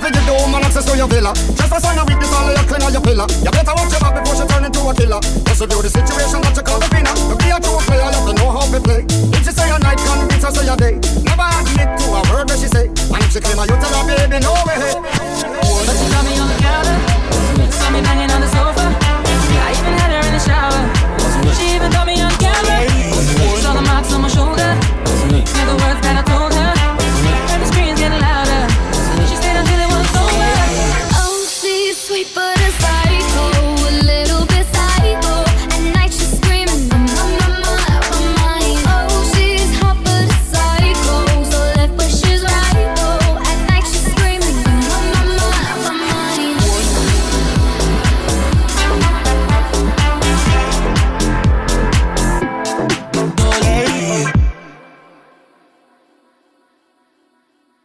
fi give the woman access to your villa. Just for sign of weakness, all your clean your pillar. You better watch your back before she turn into a killer. Just review the situation that you call the winner. To be a true player, you have to know how to play. If she say a night, can beat her say a day. but it's fine.